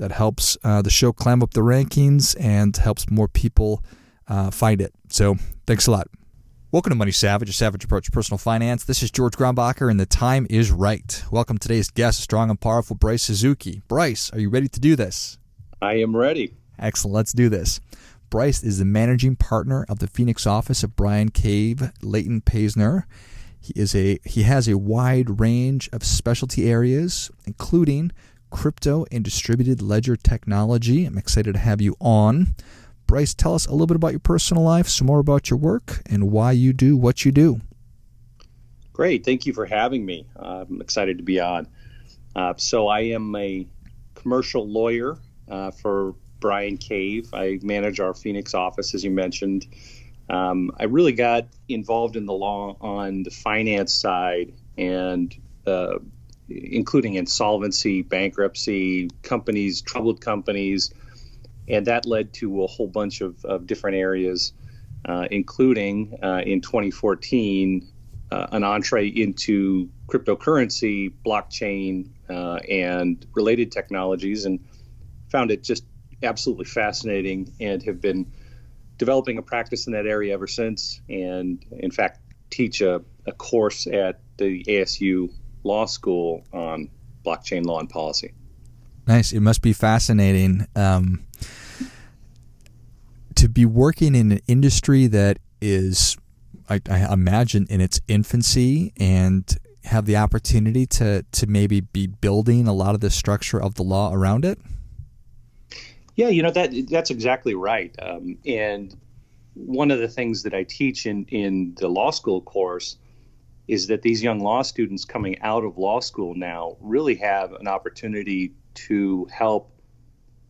That helps uh, the show climb up the rankings and helps more people uh, find it. So thanks a lot. Welcome to Money Savage, a savage approach to personal finance. This is George Grombacher, and the time is right. Welcome today's guest, strong and powerful Bryce Suzuki. Bryce, are you ready to do this? I am ready. Excellent. Let's do this. Bryce is the managing partner of the Phoenix office of Bryan Cave, Leighton Paisner. He is a he has a wide range of specialty areas, including crypto and distributed ledger technology. I'm excited to have you on. Bryce, tell us a little bit about your personal life, some more about your work, and why you do what you do. Great. Thank you for having me. Uh, I'm excited to be on. Uh, so, I am a commercial lawyer uh, for Bryan Cave. I manage our Phoenix office, as you mentioned. Um, I really got involved in the law on the finance side and uh, including insolvency, bankruptcy, companies, troubled companies, and that led to a whole bunch of, of different areas, uh, including uh, in 2014 uh, an entree into cryptocurrency, blockchain, uh, and related technologies, and found it just absolutely fascinating, and have been developing a practice in that area ever since. And in fact, teach a, a course at the ASU Law School on blockchain law and policy. Nice. It must be fascinating. Um, to be working in an industry that is, I, I imagine, in its infancy and have the opportunity to, to maybe be building a lot of the structure of the law around it? Yeah, you know that that's exactly right. Um, and one of the things that I teach in in the law school course is that these young law students coming out of law school now really have an opportunity to help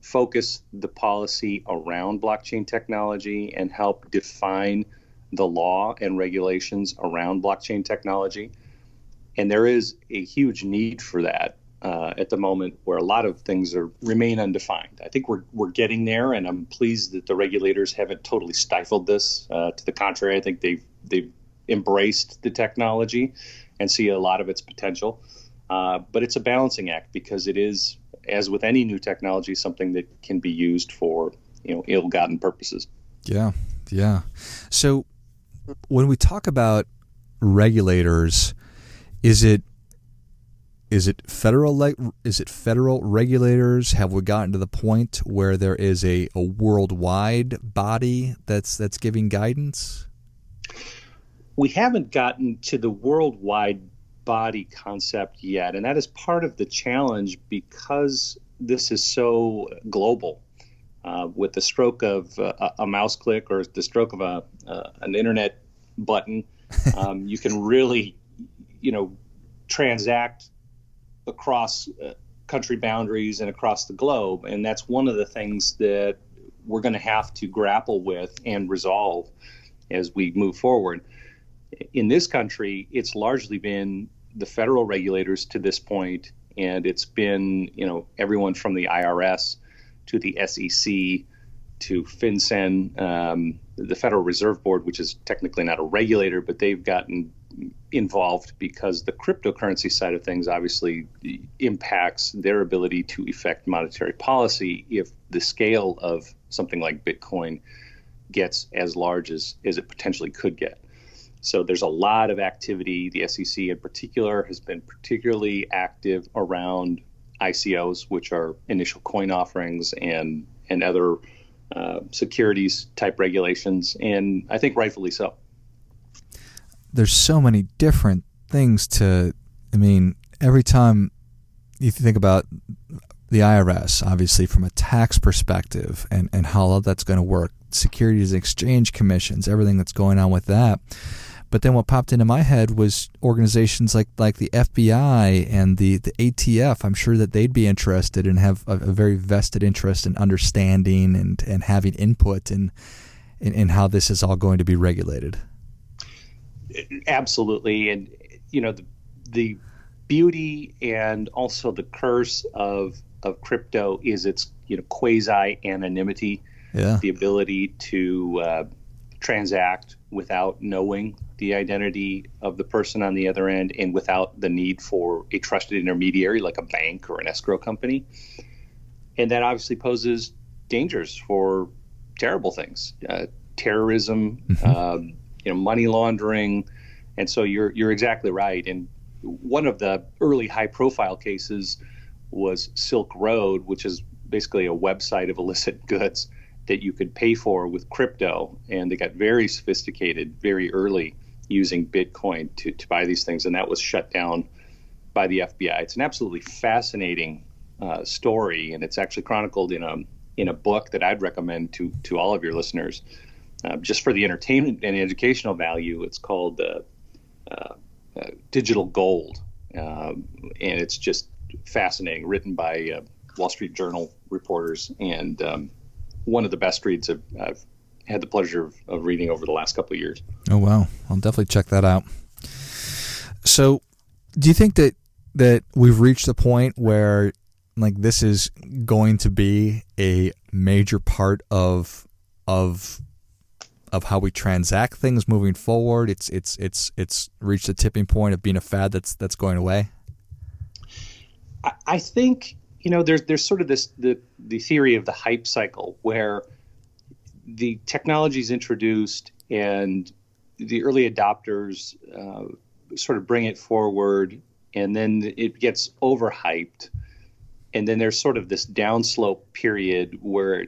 focus the policy around blockchain technology and help define the law and regulations around blockchain technology. And there is a huge need for that uh, at the moment where a lot of things are remain undefined. I think we're, we're getting there, and I'm pleased that the regulators haven't totally stifled this. Uh, to the contrary, I think they've, they've embraced the technology and see a lot of its potential. Uh, but it's a balancing act because it is as with any new technology, something that can be used for you know ill-gotten purposes. Yeah, yeah. So when we talk about regulators, is it is it federal is it federal regulators? Have we gotten to the point where there is a, a worldwide body that's that's giving guidance? We haven't gotten to the worldwide body concept yet. And that is part of the challenge because this is so global. Uh, with the stroke of uh, a mouse click or the stroke of a uh, an internet button, um, you can really, you know, transact across uh, country boundaries and across the globe. And that's one of the things that we're going to have to grapple with and resolve as we move forward. In this country, it's largely been the federal regulators to this point, and it's been you know everyone from the IRS to the SEC to FinCEN, um, the Federal Reserve Board, which is technically not a regulator, but they've gotten involved because the cryptocurrency side of things obviously impacts their ability to effect monetary policy if the scale of something like Bitcoin gets as large as, as it potentially could get. So there's a lot of activity. The SEC in particular has been particularly active around ICOs, which are initial coin offerings and and other uh, securities type regulations, and I think rightfully so. There's so many different things to. I mean, every time you think about the IRS, obviously from a tax perspective, and and how that's going to work, Securities and Exchange Commissions, everything that's going on with that But then what popped into my head was organizations like like the FBI and the the ATF. I'm sure that they'd be interested and have a, a very vested interest in understanding and and having input in, in in how this is all going to be regulated. Absolutely, and you know the the beauty and also the curse of of crypto is its you know quasi anonymity, yeah. the ability to uh, transact without knowing the identity of the person on the other end and without the need for a trusted intermediary like a bank or an escrow company. And that obviously poses dangers for terrible things, uh, terrorism, mm-hmm. um, you know, money laundering. And so you're you're exactly right. And one of the early high profile cases was Silk Road, which is basically a website of illicit goods that you could pay for with crypto. And they got very sophisticated very early using Bitcoin to, to buy these things. And that was shut down by the FBI. It's an absolutely fascinating uh, story, and it's actually chronicled in a in a book that I'd recommend to to all of your listeners, uh, just for the entertainment and educational value. It's called uh, uh Digital Gold, um, and it's just fascinating, written by uh, Wall Street Journal reporters, and um, one of the best reads I've, I've had the pleasure of, of, reading over the last couple of years. Oh wow, I'll definitely check that out. So, do you think that that we've reached a point where like this is going to be a major part of of of how we transact things moving forward. It's it's it's it's reached a tipping point of being a fad that's that's going away. I, I think you know there's there's sort of this the the theory of the hype cycle where the technology is introduced and the early adopters uh, sort of bring it forward and then it gets overhyped and then there's sort of this downslope period where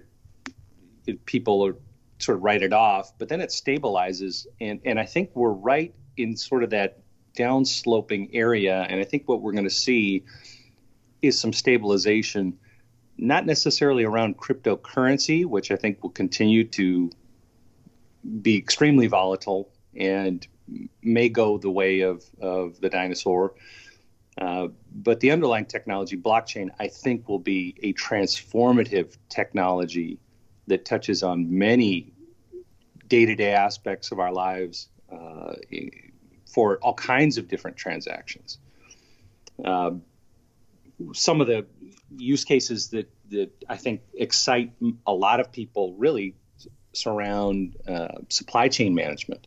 it, people are sort of write it off, but then it stabilizes. And, and I think we're right in sort of that downsloping area. And I think what we're going to see is some stabilization, not necessarily around cryptocurrency, which I think will continue to be extremely volatile and may go the way of, of the dinosaur. Uh, but the underlying technology, blockchain, I think will be a transformative technology that touches on many day-to-day aspects of our lives uh, for all kinds of different transactions. Uh, some of the use cases that, that I think excite a lot of people really surround uh, supply chain management,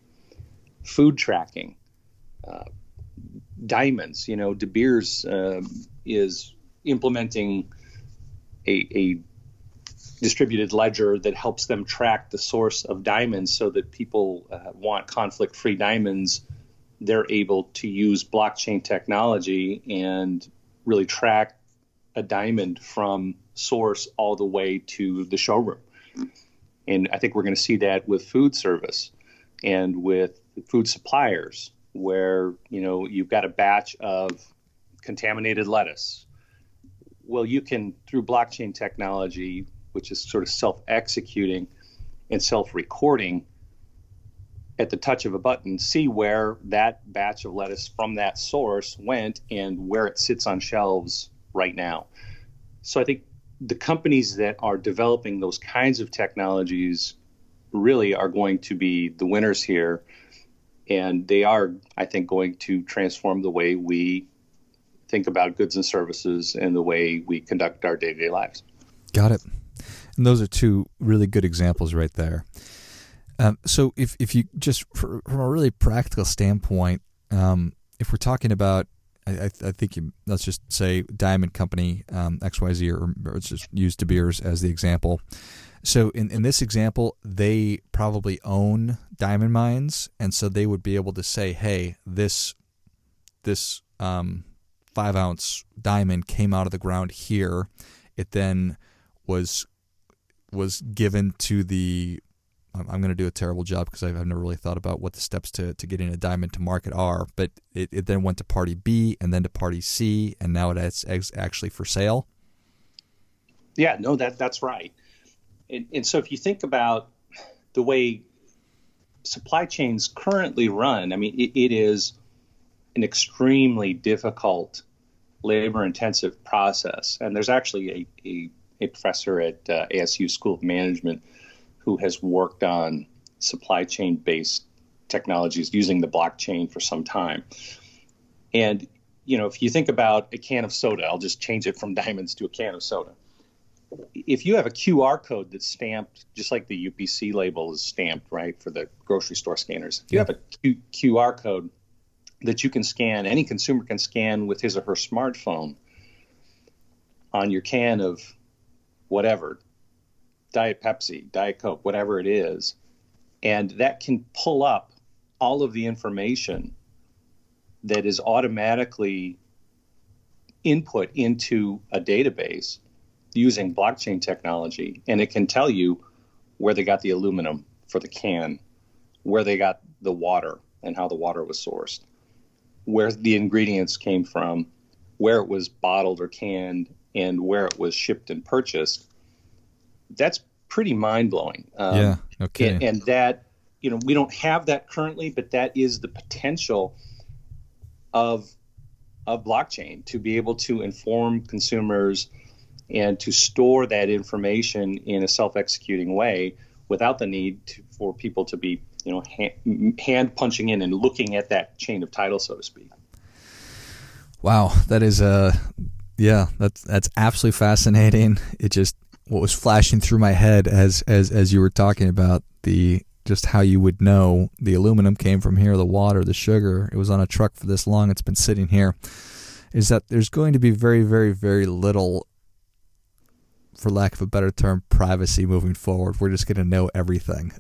food tracking, uh, diamonds. You know, De Beers um, is implementing a, a distributed ledger that helps them track the source of diamonds so that people uh, want conflict free diamonds they're able to use blockchain technology and really track a diamond from source all the way to the showroom. And i think we're going to see that with food service and with food suppliers where you know you've got a batch of contaminated lettuce. Well you can through blockchain technology which is sort of self executing and self recording, at the touch of a button, see where that batch of lettuce from that source went and where it sits on shelves right now. So I think the companies that are developing those kinds of technologies really are going to be the winners here. And they are, I think, going to transform the way we think about goods and services and the way we conduct our day to day lives. Got it. And those are two really good examples right there. Um, so if, if you just from a really practical standpoint, um, if we're talking about, I, I think you, let's just say Diamond Company um, XYZ, or, or let's just use De Beers as the example. So in, in this example, they probably own diamond mines, and so they would be able to say, "Hey, this this um, five ounce diamond came out of the ground here. It then was was given to the I'm going to do a terrible job because I've never really thought about what the steps to, to getting a diamond to market are. But it, it then went to party B and then to party C, and now it's actually for sale. Yeah, no, that that's right. And, and so if you think about the way supply chains currently run, I mean, it, it is an extremely difficult, labor intensive process. And there's actually a, a, a professor at uh, ASU School of Management who has worked on supply chain based technologies using the blockchain for some time. And, you know, if you think about a can of soda, I'll just change it from diamonds to a can of soda. If you have a QR code that's stamped, just like the UPC label is stamped, right, for the grocery store scanners, if you have a Q- QR code that you can scan, any consumer can scan with his or her smartphone on your can of whatever, Diet Pepsi, Diet Coke, whatever it is, and that can pull up all of the information that is automatically input into a database using blockchain technology, and it can tell you where they got the aluminum for the can, where they got the water and how the water was sourced, where the ingredients came from, where it was bottled or canned, and where it was shipped and purchased. That's pretty mind blowing. Um, yeah. Okay. And, and that, you know, we don't have that currently, but that is the potential of of blockchain to be able to inform consumers and to store that information in a self-executing way without the need to, for people to be you know hand, hand, punching in and looking at that chain of title so to speak wow that is uh yeah that's that's absolutely fascinating it just what was flashing through my head as as as you were talking about the just how you would know the aluminum came from here, the water, the sugar. It was on a truck for this long. It's been sitting here. Is that there's going to be very, very, very little, for lack of a better term, privacy moving forward. We're just going to know everything.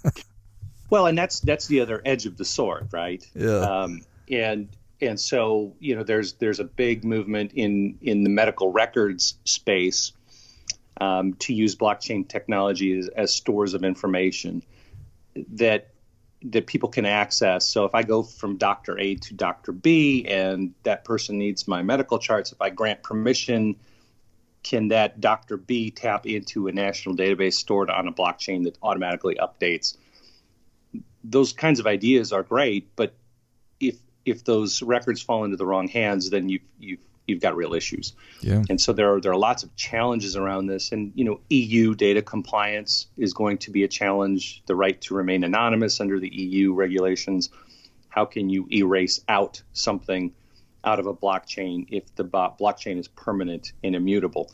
well, and that's that's the other edge of the sword, right? Yeah. Um, and and so you know, there's there's a big movement in in the medical records space um, to use blockchain technology as, as stores of information that that people can access. So if I go from Doctor A to Doctor B and that person needs my medical charts, if I grant permission, can that Doctor B tap into a national database stored on a blockchain that automatically updates? Those kinds of ideas are great, but if if those records fall into the wrong hands, then you've you've you've got real issues. Yeah. And so there are there are lots of challenges around this, and you know, EU data compliance is going to be a challenge. The right to remain anonymous under the EU regulations. How can you erase out something out of a blockchain if the blockchain is permanent and immutable?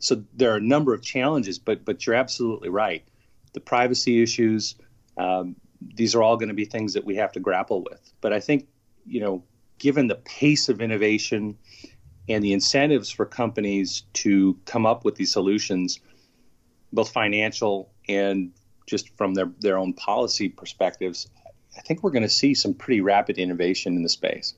So there are a number of challenges, but but you're absolutely right. The privacy issues. Um, these are all going to be things that we have to grapple with. But I think, you know, given the pace of innovation and the incentives for companies to come up with these solutions, both financial and just from their, their own policy perspectives, I think we're going to see some pretty rapid innovation in the space.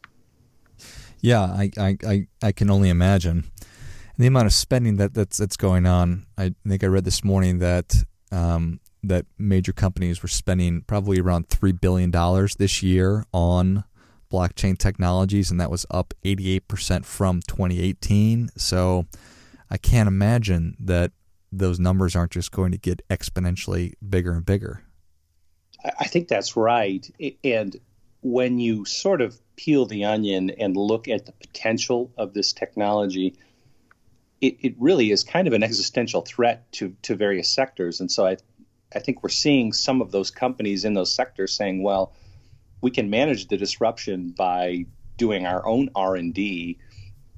Yeah, I, I, I, I can only imagine. And the amount of spending that, that's, that's going on, I think I read this morning that um, that major companies were spending probably around $3 billion this year on blockchain technologies, and that was up 88% from 2018. So I can't imagine that those numbers aren't just going to get exponentially bigger and bigger. I think that's right. And when you sort of peel the onion and look at the potential of this technology, it, it really is kind of an existential threat to, to various sectors. And so I, I think we're seeing some of those companies in those sectors saying, well, we can manage the disruption by doing our own R&D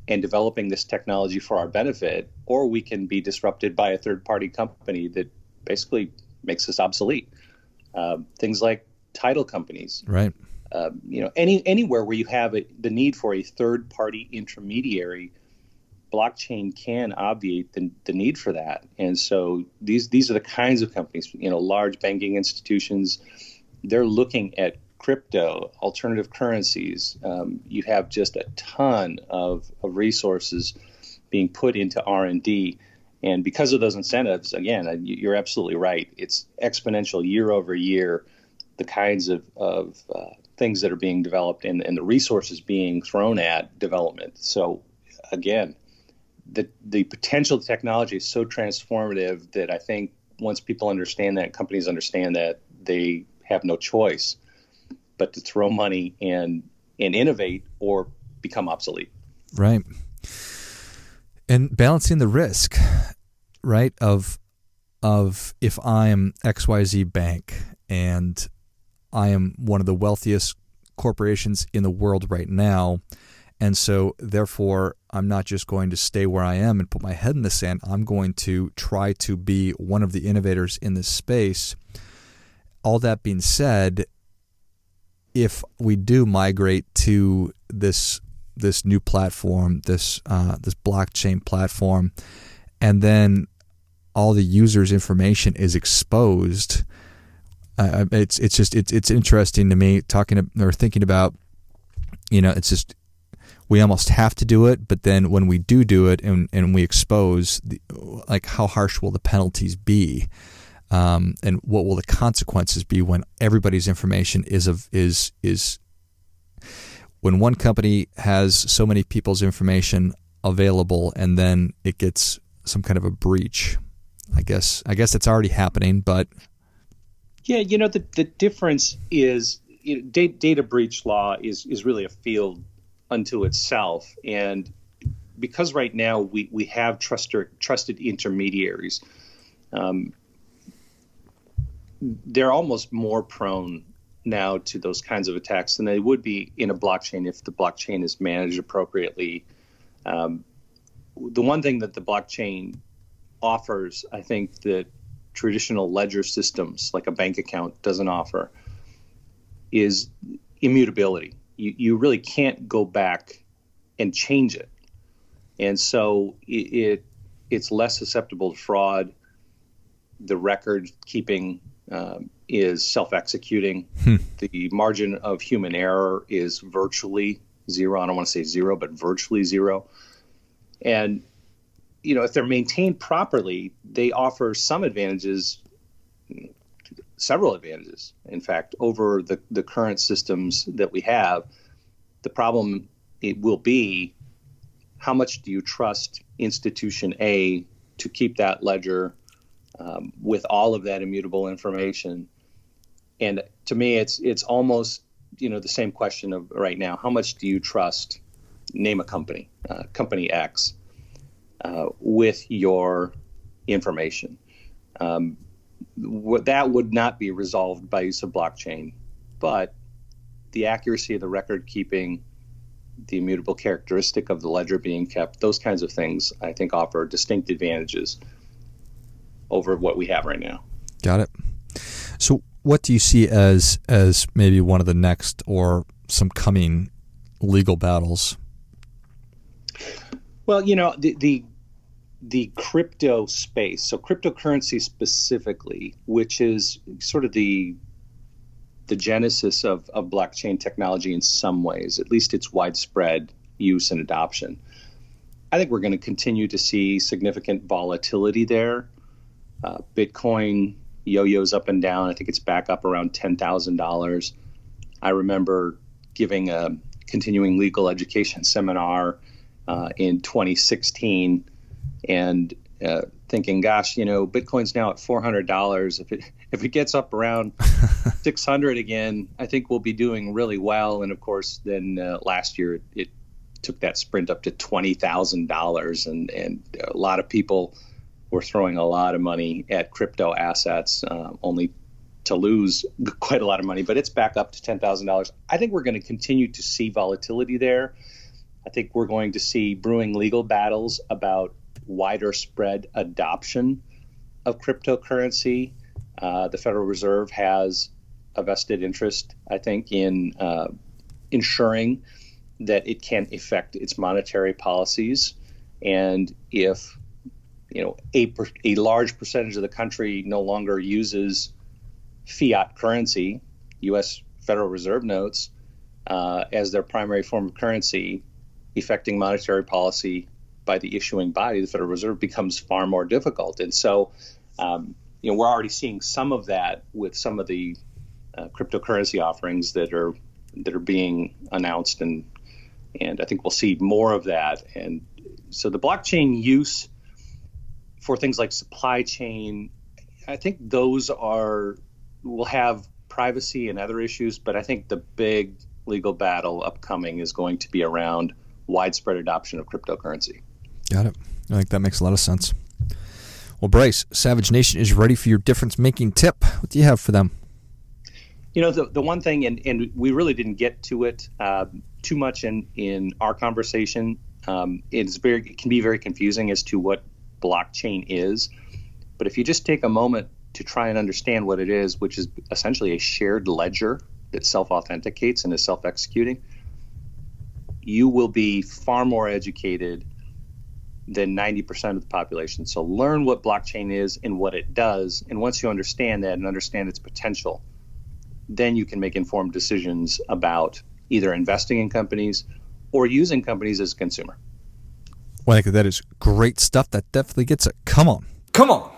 and developing this technology for our benefit, or we can be disrupted by a third-party company that basically makes us obsolete. Uh, things like title companies, right? Uh, you know, any anywhere where you have a, the need for a third-party intermediary, blockchain can obviate the, the need for that. And so these these are the kinds of companies, you know, large banking institutions, they're looking at crypto, alternative currencies. Um, you have just a ton of, of resources being put into R&D. And because of those incentives, again, you're absolutely right. It's exponential year over year, the kinds of, of uh, things that are being developed and, and the resources being thrown at development. So, again, the, the potential technology is so transformative that I think once people understand that, companies understand that, they have no choice but to throw money and and innovate or become obsolete. Right. And balancing the risk, right? Of of if I am XYZ bank and I am one of the wealthiest corporations in the world right now. And so, therefore, I'm not just going to stay where I am and put my head in the sand. I'm going to try to be one of the innovators in this space. All that being said, if we do migrate to this this new platform, this uh, this blockchain platform, and then all the users' information is exposed. Uh, it's it's just it's it's interesting to me talking or thinking about, you know, it's just we almost have to do it, but then when we do do it and and we expose, the, like how harsh will the penalties be, um, and what will the consequences be when everybody's information is of is is when one company has so many people's information available and then it gets some kind of a breach? I guess I guess it's already happening, but yeah, you know the the difference is you know, data, data breach law is is really a field unto itself, and because right now we we have trusted trusted intermediaries, um, they're almost more prone now to those kinds of attacks than they would be in a blockchain if the blockchain is managed appropriately. Um, the one thing that the blockchain offers, I think, that traditional ledger systems like a bank account doesn't offer is immutability. You, you really can't go back and change it. And so it, it it's less susceptible to fraud. The record keeping um, is self executing. Hmm. The margin of human error is virtually zero. I don't want to say zero, but virtually zero. And you know, if they're maintained properly, they offer some advantages, several advantages, in fact, over the, the current systems that we have. The problem it will be how much do you trust institution A to keep that ledger um, with all of that immutable information? And to me, it's it's almost you know the same question of right now: how much do you trust? Name a company, uh, company X uh, with your information. Um, what, that would not be resolved by use of blockchain, but the accuracy of the record keeping, the immutable characteristic of the ledger being kept, those kinds of things, I think, offer distinct advantages over what we have right now. Got it. So, what do you see as as maybe one of the next or some coming legal battles? Well, you know, the, the the crypto space, so cryptocurrency specifically, which is sort of the the genesis of, of blockchain technology in some ways, at least its widespread use and adoption. I think we're going to continue to see significant volatility there. Uh, Bitcoin yo-yos up and down. I think it's back up around ten thousand dollars. I remember giving a continuing legal education seminar uh, in 2016 and uh, thinking, gosh, you know, Bitcoin's now at four hundred dollars. If it if it gets up around six hundred again, I think we'll be doing really well. And of course, then uh, last year it, it, took that sprint up to twenty thousand dollars, and and a lot of people were throwing a lot of money at crypto assets, uh, only to lose quite a lot of money. But it's back up to ten thousand dollars. I think we're going to continue to see volatility there. I think we're going to see brewing legal battles about wider spread adoption of cryptocurrency. Uh, the Federal Reserve has a vested interest, I think, in uh, ensuring that it can affect its monetary policies. And if you know a, a large percentage of the country no longer uses fiat currency, U.S. Federal Reserve notes, uh, as their primary form of currency, affecting monetary policy by the issuing body, the Federal Reserve, becomes far more difficult. And so, um, you know, we're already seeing some of that with some of the uh, cryptocurrency offerings that are that are being announced, and and I think we'll see more of that. And so, the blockchain use for things like supply chain, I think those are will have privacy and other issues, but I think the big legal battle upcoming is going to be around widespread adoption of cryptocurrency. Got it. I think that makes a lot of sense. Well, Bryce, Savage Nation is ready for your difference making tip. What do you have for them? You know, the, the one thing, and, and we really didn't get to it uh, too much in, in our conversation. Um, it's very it can be very confusing as to what blockchain is. But if you just take a moment to try and understand what it is, which is essentially a shared ledger that self authenticates and is self executing, you will be far more educated than 90% of the population. So learn what blockchain is and what it does. And once you understand that and understand its potential, then you can make informed decisions about either investing in companies or using companies as a consumer. Well, I think that is great stuff. That definitely gets it. Come on. Come on.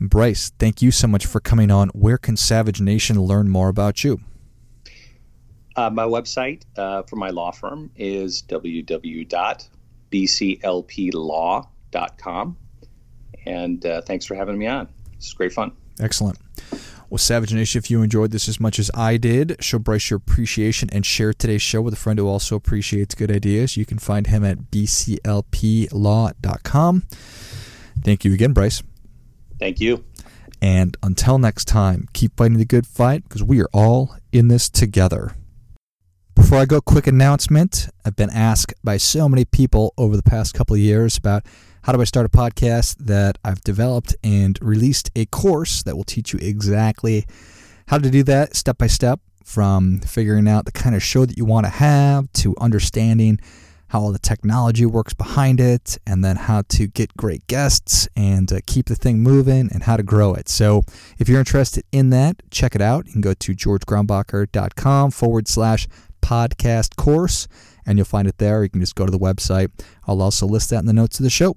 Bryce, thank you so much for coming on. Where can Savage Nation learn more about you? Uh, my website uh, for my law firm is www.bclplaw.com. And uh, thanks for having me on. It's great fun. Excellent. Well, Savage Nation, if you enjoyed this as much as I did, show Bryce your appreciation and share today's show with a friend who also appreciates good ideas. You can find him at bclplaw.com. Thank you again, Bryce. Thank you. And until next time, keep fighting the good fight because we are all in this together. Before I go, quick announcement. I've been asked by so many people over the past couple of years about how do I start a podcast that I've developed and released a course that will teach you exactly how to do that step by step from figuring out the kind of show that you want to have to understanding how all the technology works behind it, and then how to get great guests and uh, keep the thing moving and how to grow it. So if you're interested in that, check it out. You can go to georgegrombacher.com forward slash podcast course, and you'll find it there. You can just go to the website. I'll also list that in the notes of the show.